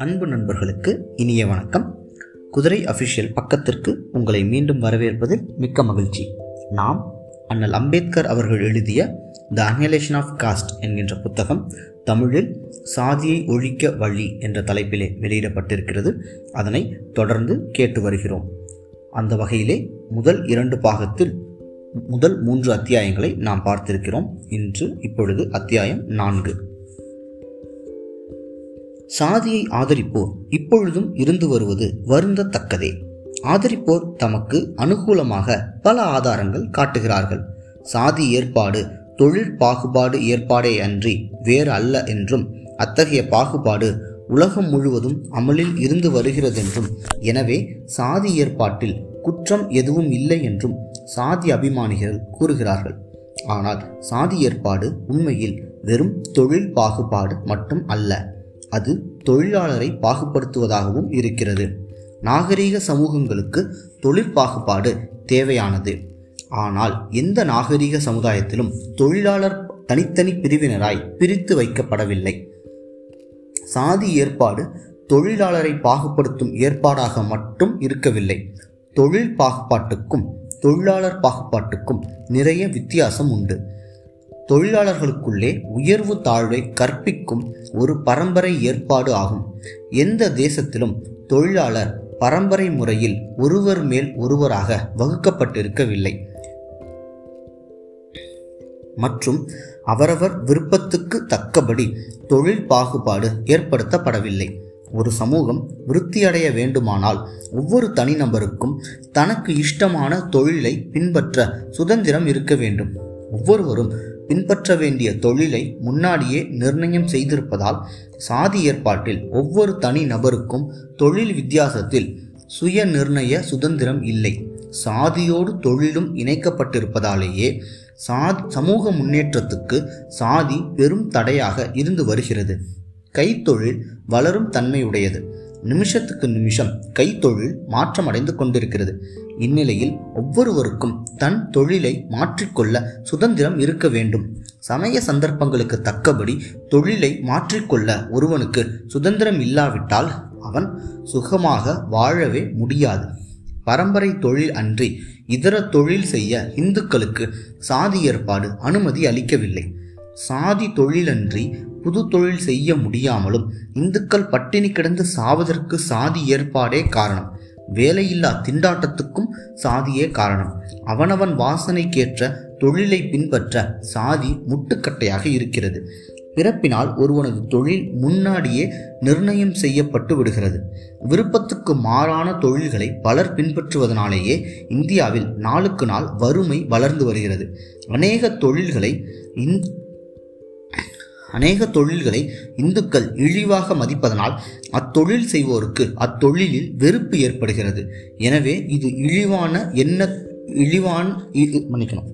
அன்பு நண்பர்களுக்கு இனிய வணக்கம். குதிரை அஃபிஷியல் பக்கத்திற்கு உங்களை மீண்டும் வரவேற்பதில் மிக்க மகிழ்ச்சி. நாம் அண்ணல் அம்பேத்கர் அவர்கள் எழுதிய த அனியலேஷன் ஆஃப் காஸ்ட் என்கின்ற புத்தகம் தமிழில் சாதியை ஒழிக்க வழி என்ற தலைப்பிலே வெளியிடப்பட்டிருக்கிறது. அதனை தொடர்ந்து கேட்டு வருகிறோம். அந்த வகையிலே முதல் இரண்டு பாகத்தில் முதல் மூன்று அத்தியாயங்களை நாம் பார்த்திருக்கிறோம். இன்று இப்பொழுது அத்தியாயம் நான்கு. சாதியை ஆதரிப்போர் இப்பொழுதும் இருந்து வருவது வருந்தத்தக்கதே. ஆதரிப்போர் தமக்கு அனுகூலமாக பல ஆதாரங்கள் காட்டுகிறார்கள். சாதி ஏற்பாடு தொழில் பாகுபாடு ஏற்பாடே அன்றி வேறு அல்ல என்றும் அத்தகைய பாகுபாடு உலகம் முழுவதும் அமலில் இருந்து வருகிறதென்றும் எனவே சாதி ஏற்பாட்டில் குற்றம் எதுவும் இல்லை என்றும் சாதி அபிமானிகள் கூறுகிறார்கள். ஆனால் சாதி ஏற்பாடு உண்மையில் வெறும் தொழில் பாகுபாடு மட்டும் அல்ல. அது தொழிலாளரை பாகுபடுத்துவதாகவும் இருக்கிறது. நாகரீக சமூகங்களுக்கு தொழிற் பாகுபாடு தேவையானது. ஆனால் எந்த நாகரீக சமுதாயத்திலும் தொழிலாளர் தனித்தனி பிரிவினராய் பிரித்து வைக்கப்படவில்லை. சாதி ஏற்பாடு தொழிலாளரை பாகுபடுத்தும் ஏற்பாடாக மட்டும் இருக்கவில்லை. தொழில் பாகுபாட்டுக்கும் தொழிலாளர் பாகுபாட்டுக்கும் நிறைய வித்தியாசம் உண்டு. தொழிலாளர்களுக்குள்ளே உயர்வு தாழ்வை கற்பிக்கும் ஒரு பரம்பரை ஏற்பாடு ஆகும். எந்த தேசத்திலும் தொழிலாளர் பரம்பரை முறையில் ஒருவர் மேல் ஒருவராக வகுக்கப்பட்டிருக்கவில்லை. மற்றும் அவரவர் விருப்பத்துக்கு தக்கபடி தொழில் பாகுபாடு ஏற்படுத்தப்படவில்லை. ஒரு சமூகம் விருத்தியடைய வேண்டுமானால் ஒவ்வொரு தனிநபருக்கும் தனக்கு இஷ்டமான தொழிலை பின்பற்ற சுதந்திரம் இருக்க வேண்டும். ஒவ்வொருவரும் பின்பற்ற வேண்டிய தொழிலை முன்னாடியே நிர்ணயம் செய்திருப்பதால் சாதி ஏற்பாட்டில் ஒவ்வொரு தனி நபருக்கும் தொழில் வித்தியாசத்தில் சுய நிர்ணய சுதந்திரம் இல்லை. சாதியோடு தொழிலும் இணைக்கப்பட்டிருப்பதாலேயே சா சமூக முன்னேற்றத்துக்கு சாதி பெரும் தடையாக இருந்து வருகிறது. கைத்தொழில் வளரும் தன்மையுடையது. நிமிஷத்துக்கு நிமிஷம் கைத்தொழில் மாற்றமடைந்து கொண்டிருக்கிறது. இந்நிலையில் ஒவ்வொருவருக்கும் தன் தொழிலை மாற்றிக்கொள்ள சுதந்திரம் இருக்க வேண்டும். சமய சந்தர்ப்பங்களுக்கு தக்கபடி தொழிலை மாற்றிக்கொள்ள ஒருவனுக்கு சுதந்திரம் இல்லாவிட்டால் அவன் சுகமாக வாழவே முடியாது. பரம்பரை தொழில் அன்றி இதர தொழில் செய்ய இந்துக்களுக்கு சாதி ஏற்பாடு அனுமதி அளிக்கவில்லை. சாதி தொழிலன்றி புது தொழில் செய்ய முடியாமலும் இந்துக்கள் பட்டினி கிடந்து சாவதற்கு சாதி ஏற்பாடே காரணம். வேலையில்லா திண்டாட்டத்துக்கும் சாதியே காரணம். அவனவன் வாசனைக்கேற்ற தொழிலை பின்பற்ற சாதி முட்டுக்கட்டையாக இருக்கிறது. பிறப்பினால் ஒருவனது தொழில் முன்னாடியே நிர்ணயம் செய்யப்பட்டு விடுகிறது. விருப்பத்துக்கு மாறான தொழில்களை பலர் பின்பற்றுவதனாலேயே இந்தியாவில் நாளுக்கு நாள் வறுமை வளர்ந்து வருகிறது. அநேக தொழில்களை இந் அநேக தொழில்களை இந்துக்கள் இழிவாக மதிப்பதனால் அத்தொழில் செய்வோருக்கு அத்தொழிலில் வெறுப்பு ஏற்படுகிறது. எனவே இது இழிவான என்ன இழிவான் மன்னிக்கணும்.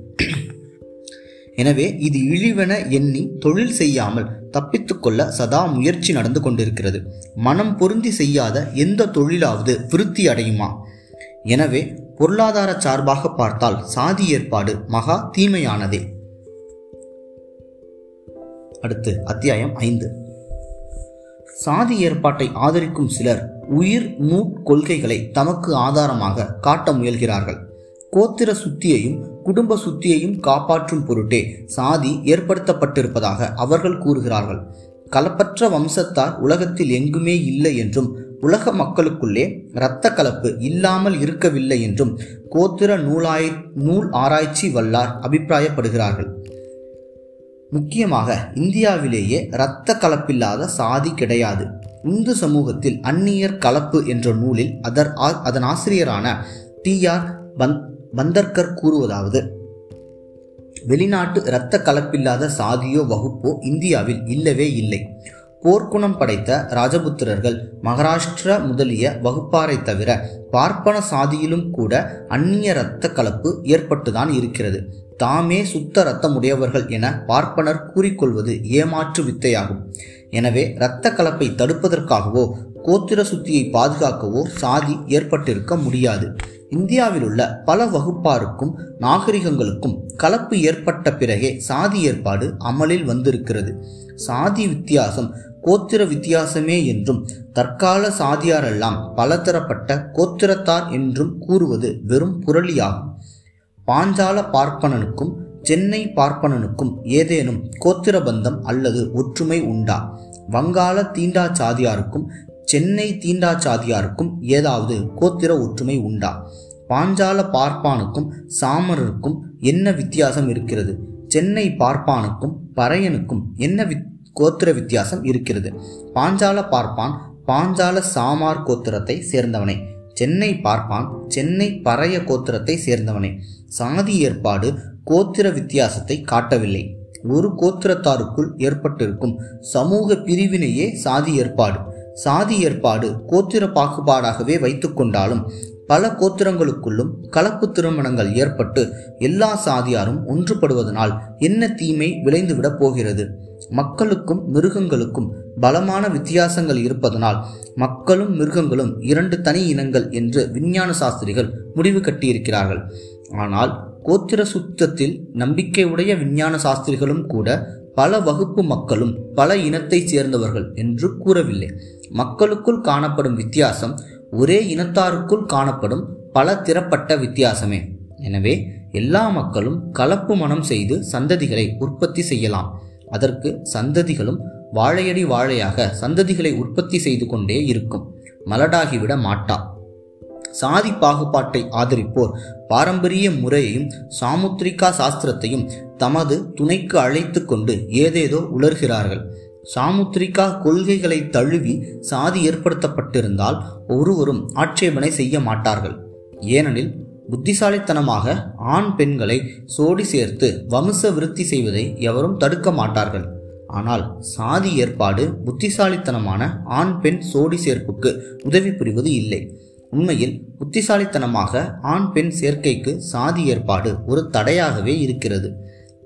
எனவே இது இழிவென எண்ணி தொழில் செய்யாமல் தப்பித்துக்கொள்ள சதா முயற்சி நடந்து கொண்டிருக்கிறது. மனம் பொருந்தி செய்யாத எந்த தொழிலாவது விருத்தி அடையுமா? எனவே பொருளாதார சார்பாக பார்த்தால் சாதி ஏற்பாடு மகா தீமையானதே. அடுத்து அத்தியாயம் ஐந்து. சாதி ஏற்பாட்டை ஆதரிக்கும் சிலர் உயிர் மூட் கொள்கைகளை தமக்கு ஆதாரமாக காட்ட முயல்கிறார்கள். கோத்திர சுத்தியையும் குடும்ப சுத்தியையும் காப்பாற்றும் பொருட்டே சாதி ஏற்படுத்தப்பட்டிருப்பதாக அவர்கள் கூறுகிறார்கள். கலப்பற்ற வம்சத்தார் உலகத்தில் எங்குமே இல்லை என்றும் உலக மக்களுக்குள்ளே இரத்த கலப்பு இல்லாமல் இருக்கவில்லை என்றும் கோத்திர நூலாய் நூல் ஆராய்ச்சி வல்லார் அபிப்பிராயப்படுகிறார்கள். முக்கியமாக இந்தியாவிலேயே இரத்த கலப்பில்லாத சாதி கிடையாது. இந்து சமூகத்தில் அந்நியர் கலப்பு என்ற நூலில் அதர் அதன் ஆசிரியரான டி ஆர் பந்தர்கர் கூறுவதாவது வெளிநாட்டு இரத்த கலப்பில்லாத சாதியோ வகுப்போ இந்தியாவில் இல்லவே இல்லை. போர்க்குணம் படைத்த ராஜபுத்திரர்கள் மகாராஷ்டிர முதலிய வகுப்பாரை தவிர பார்ப்பன சாதியிலும் கூட அந்நிய இரத்த கலப்பு ஏற்பட்டுதான் இருக்கிறது. தாமே சுத்த இரத்தமுடையவர்கள் என பார்ப்பனர் கூறிக்கொள்வது ஏமாற்று வித்தையாகும். எனவே இரத்த கலப்பை தடுப்பதற்காகவோ கோத்திர சுத்தியை பாதுகாக்கவோ சாதி ஏற்பட்டிருக்க முடியாது. இந்தியாவில் உள்ள பல வகுப்பாருக்கும் நாகரிகங்களுக்கும் கலப்பு ஏற்பட்ட பிறகே சாதி ஏற்பாடு அமலில் வந்திருக்கிறது. சாதி வித்தியாசம் கோத்திர வித்தியாசமே என்றும் தற்கால சாதியாரெல்லாம் பலதரப்பட்ட கோத்திரத்தார் என்றும் கூறுவது வெறும் புரளியாகும். பாஞ்சால பார்ப்பனனுக்கும் சென்னை பார்ப்பனனுக்கும் ஏதேனும் கோத்திர பந்தம் அல்லது ஒற்றுமை உண்டா? வங்காள தீண்டா சாதியாருக்கும் சென்னை தீண்டா சாதியாருக்கும் ஏதாவது கோத்திர ஒற்றுமை உண்டா? பாஞ்சால பார்ப்பானுக்கும் சாமரருக்கும் என்ன வித்தியாசம் இருக்கிறது? சென்னை பார்ப்பானுக்கும் பறையனுக்கும் என்ன வித் கோத்திர வித்தியாசம் இருக்கிறது. பாஞ்சால பார்ப்பான் பாஞ்சால சாமார் கோத்திரத்தை சேர்ந்தவனே. சென்னை பார்ப்பான் சென்னை பறைய கோத்திரத்தை சேர்ந்தவனே. சாதி ஏற்பாடு கோத்திர வித்தியாசத்தை காட்டவில்லை. ஒரு கோத்திரத்தாருக்குள் ஏற்பட்டிருக்கும் சமூக பிரிவினையே சாதி ஏற்பாடு. சாதி ஏற்பாடு கோத்திர பாகுபாடாகவே வைத்துக்கொண்டாலும் பல கோத்திரங்களுக்குள்ளும் கலப்பு திருமணங்கள் ஏற்பட்டு எல்லா சாதியாரும் ஒன்றுபடுவதனால் என்ன தீமை விளைந்துவிடப் போகிறது? மக்களுக்கும் மிருகங்களுக்கும் பலமான வித்தியாசங்கள் இருப்பதனால் மக்களும் மிருகங்களும் இரண்டு தனி இனங்கள் என்று விஞ்ஞான சாஸ்திரிகள் முடிவு கட்டியிருக்கிறார்கள். ஆனால் கோத்திர சுத்தத்தில் நம்பிக்கையுடைய விஞ்ஞான சாஸ்திரிகளும் கூட பல வகுப்பு மக்களும் பல இனத்தைச் சேர்ந்தவர்கள் என்று கூறவில்லை. மக்களுக்குள் காணப்படும் வித்தியாசம் ஒரே இனத்தாருக்குள் காணப்படும் பல திறப்பட்ட வித்தியாசமே. எனவே எல்லா மக்களும் கலப்பு மனம் செய்து சந்ததிகளை உற்பத்தி செய்யலாம். அதற்கு சந்ததிகளும் வாழையடி வாழையாக சந்ததிகளை உற்பத்தி செய்து கொண்டே இருக்கும். மலடாகிவிட மாட்டா. சாதி பாகுபாட்டை ஆதரிப்போர் பாரம்பரிய முறையையும் சாமுத்திரிகா சாஸ்திரத்தையும் தமது துணைக்கு அழைத்து கொண்டு ஏதேதோ உலர்கிறார்கள். சாமுத்திரிகா கொள்கைகளை தழுவி சாதி ஏற்படுத்தப்பட்டிருந்தால் ஒருவரும் ஆட்சேபனை செய்ய மாட்டார்கள். ஏனெனில் புத்திசாலித்தனமாக ஆண் பெண்களை சோடி சேர்த்து வம்ச விருத்தி செய்வதை எவரும் தடுக்க மாட்டார்கள். ஆனால் சாதி ஏற்பாடு புத்திசாலித்தனமான ஆண் பெண் சோடி சேர்ப்புக்கு உதவி புரிவது இல்லை. உண்மையில் புத்திசாலித்தனமாக ஆண் பெண் சேர்க்கைக்கு சாதி ஏற்பாடு ஒரு தடையாகவே இருக்கிறது.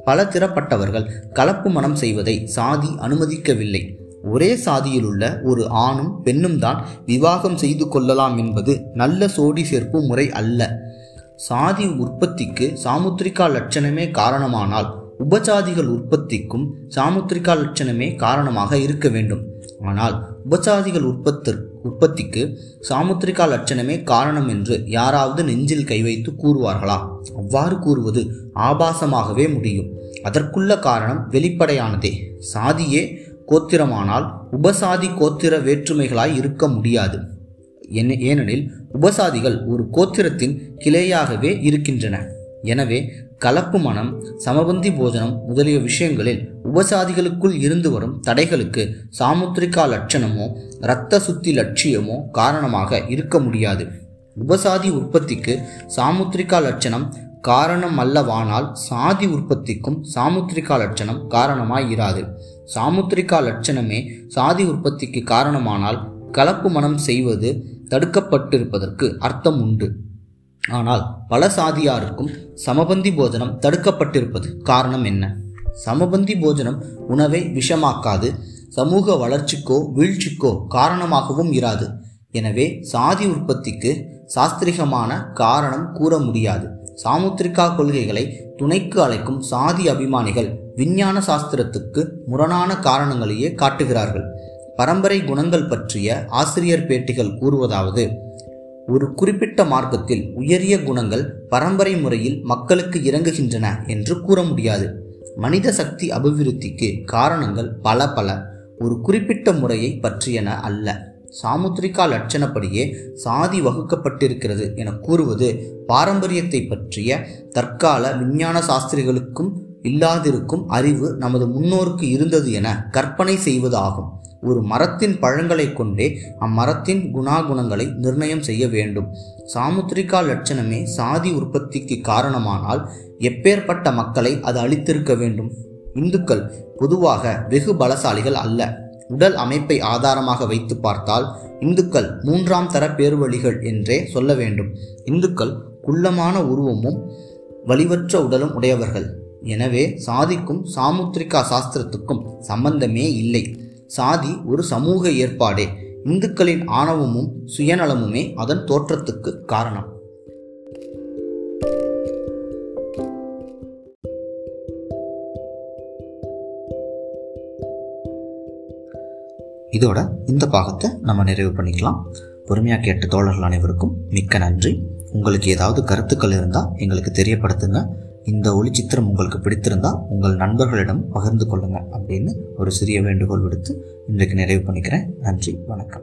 பல திறப்பட்டவர்கள் கலப்பு மனம் செய்வதை சாதி அனுமதிக்கவில்லை. ஒரே சாதியிலுள்ள ஒரு ஆணும் பெண்ணும் தான் விவாகம் செய்து கொள்ளலாம் என்பது நல்ல சோடி சேர்ப்பு முறை அல்ல. சாதி உற்பத்திக்கு சாமுத்திரிகா லட்சணமே காரணமானால் உபசாதிகள் உற்பத்திக்கும் சாமுத்திரிகா லட்சணமே காரணமாக இருக்க வேண்டும். ஆனால் உபசாதிகள் உற்பத்தி உற்பத்திக்கு சாமுத்திரிகா லட்சணமே காரணம் என்று யாராவது நெஞ்சில் கை வைத்து கூறுவார்களா? அவ்வாறு கூறுவது ஆபாசமாகவே முடியும். அதற்குள்ள காரணம் வெளிப்படையானதே. சாதியே கோத்திரமானால் உபசாதி கோத்திர வேற்றுமைகளாய் இருக்க முடியாது. ஏனெனில் உபசாதிகள் ஒரு கோத்திரத்தின் கிளையாகவே இருக்கின்றன. எனவே கலப்பு மனம் சமபந்தி போஜனம் முதலிய விஷயங்களில் உபசாதிகளுக்குள் இருந்து வரும் தடைகளுக்கு சாமுத்திரிகா லட்சணமோ இரத்த சுத்தி லட்சியமோ காரணமாக இருக்க முடியாது. உபசாதி உற்பத்திக்கு சாமுத்திரிகா லட்சணம் காரணம் அல்லவானால் சாதி உற்பத்திக்கும் சாமுத்திரிகா லட்சணம் காரணமாய் இராது சாமுத்திரிகா லட்சணமே சாதி உற்பத்திக்கு காரணமானால் கலப்பு மனம் செய்வது தடுக்கப்பட்டிருப்பதற்கு அர்த்தம் உண்டு. ஆனால் பல சாதியாருக்கும் சமபந்தி போஜனம் தடுக்கப்பட்டிருப்பது காரணம் என்ன? சமபந்தி போஜனம் உணவை விஷமாக்காது சமூக வளர்ச்சிக்கோ வீழ்ச்சிக்கோ காரணமாகவும் இராது. எனவே சாதி உற்பத்திக்கு சாஸ்திரிகமான காரணம் கூற முடியாது. சாமுத்திரிகா கொள்கைகளை துணைக்கு அழைக்கும் சாதி அபிமானிகள் விஞ்ஞான சாஸ்திரத்துக்கு முரணான காரணங்களையே காட்டுகிறார்கள். பரம்பரை குணங்கள் பற்றிய ஆசிரியர் பேட்டிகள் கூறுவதாவது ஒரு குறிப்பிட்ட மார்க்கத்தில் உயரிய குணங்கள் பரம்பரை முறையில் மக்களுக்கு இறங்குகின்றன என்று கூற முடியாது. மனித சக்தி அபிவிருத்திக்கு காரணங்கள் பல பல. ஒரு குறிப்பிட்ட முறையை பற்றியன அல்ல. சாமுத்திரிகா லட்சணப்படியே சாதி வகுக்கப்பட்டிருக்கிறது என கூறுவது பாரம்பரியத்தை பற்றிய தற்கால விஞ்ஞான சாஸ்திரிகளுக்கும் இல்லாதிருக்கும் அறிவு நமது முன்னோருக்கு இருந்தது என கற்பனை செய்வது ஆகும் ஒரு மரத்தின் பழங்களை கொண்டே அம்மரத்தின் குணாகுணங்களை நிர்ணயம் செய்ய வேண்டும். சாமுத்திரிகா லட்சணமே சாதி உற்பத்திக்கு காரணமானால் எப்பேற்பட்ட மக்களை அது அளித்திருக்க வேண்டும். இந்துக்கள் பொதுவாக வெகு பலசாலிகள் அல்ல. உடல் அமைப்பை ஆதாரமாக வைத்து பார்த்தால் இந்துக்கள் மூன்றாம் தர பேர்வழிகள் என்றே சொல்ல வேண்டும். இந்துக்கள் குள்ளமான உருவமும் வலிவற்ற உடலும் உடையவர்கள். எனவே சாதிக்கும் சாமுத்திரிகா சாஸ்திரத்துக்கும் சம்பந்தமே இல்லை. சாதி ஒரு சமூக ஏற்பாடே. இந்துக்களின் ஆணவமும் சுயநலமுமே அதன் தோற்றத்துக்கு காரணம். இதோட இந்த பாகத்தை நம்ம நிறைவு பண்ணிக்கலாம். பொறுமையாக கேட்ட தோழர்கள் அனைவருக்கும் மிக்க நன்றி. உங்களுக்கு ஏதாவது கருத்துக்கள் இருந்தால் எங்களுக்கு தெரியப்படுத்துங்க. இந்த ஒளிச்சித்திரம் உங்களுக்கு பிடித்திருந்தால் உங்கள் நண்பர்களிடம் பகிர்ந்து கொள்ளுங்கள் அப்படின்னு ஒரு சிறிய வேண்டுகோள் விடுத்து இன்றைக்கு நிறைவு பண்ணிக்கிறேன். நன்றி வணக்கம்.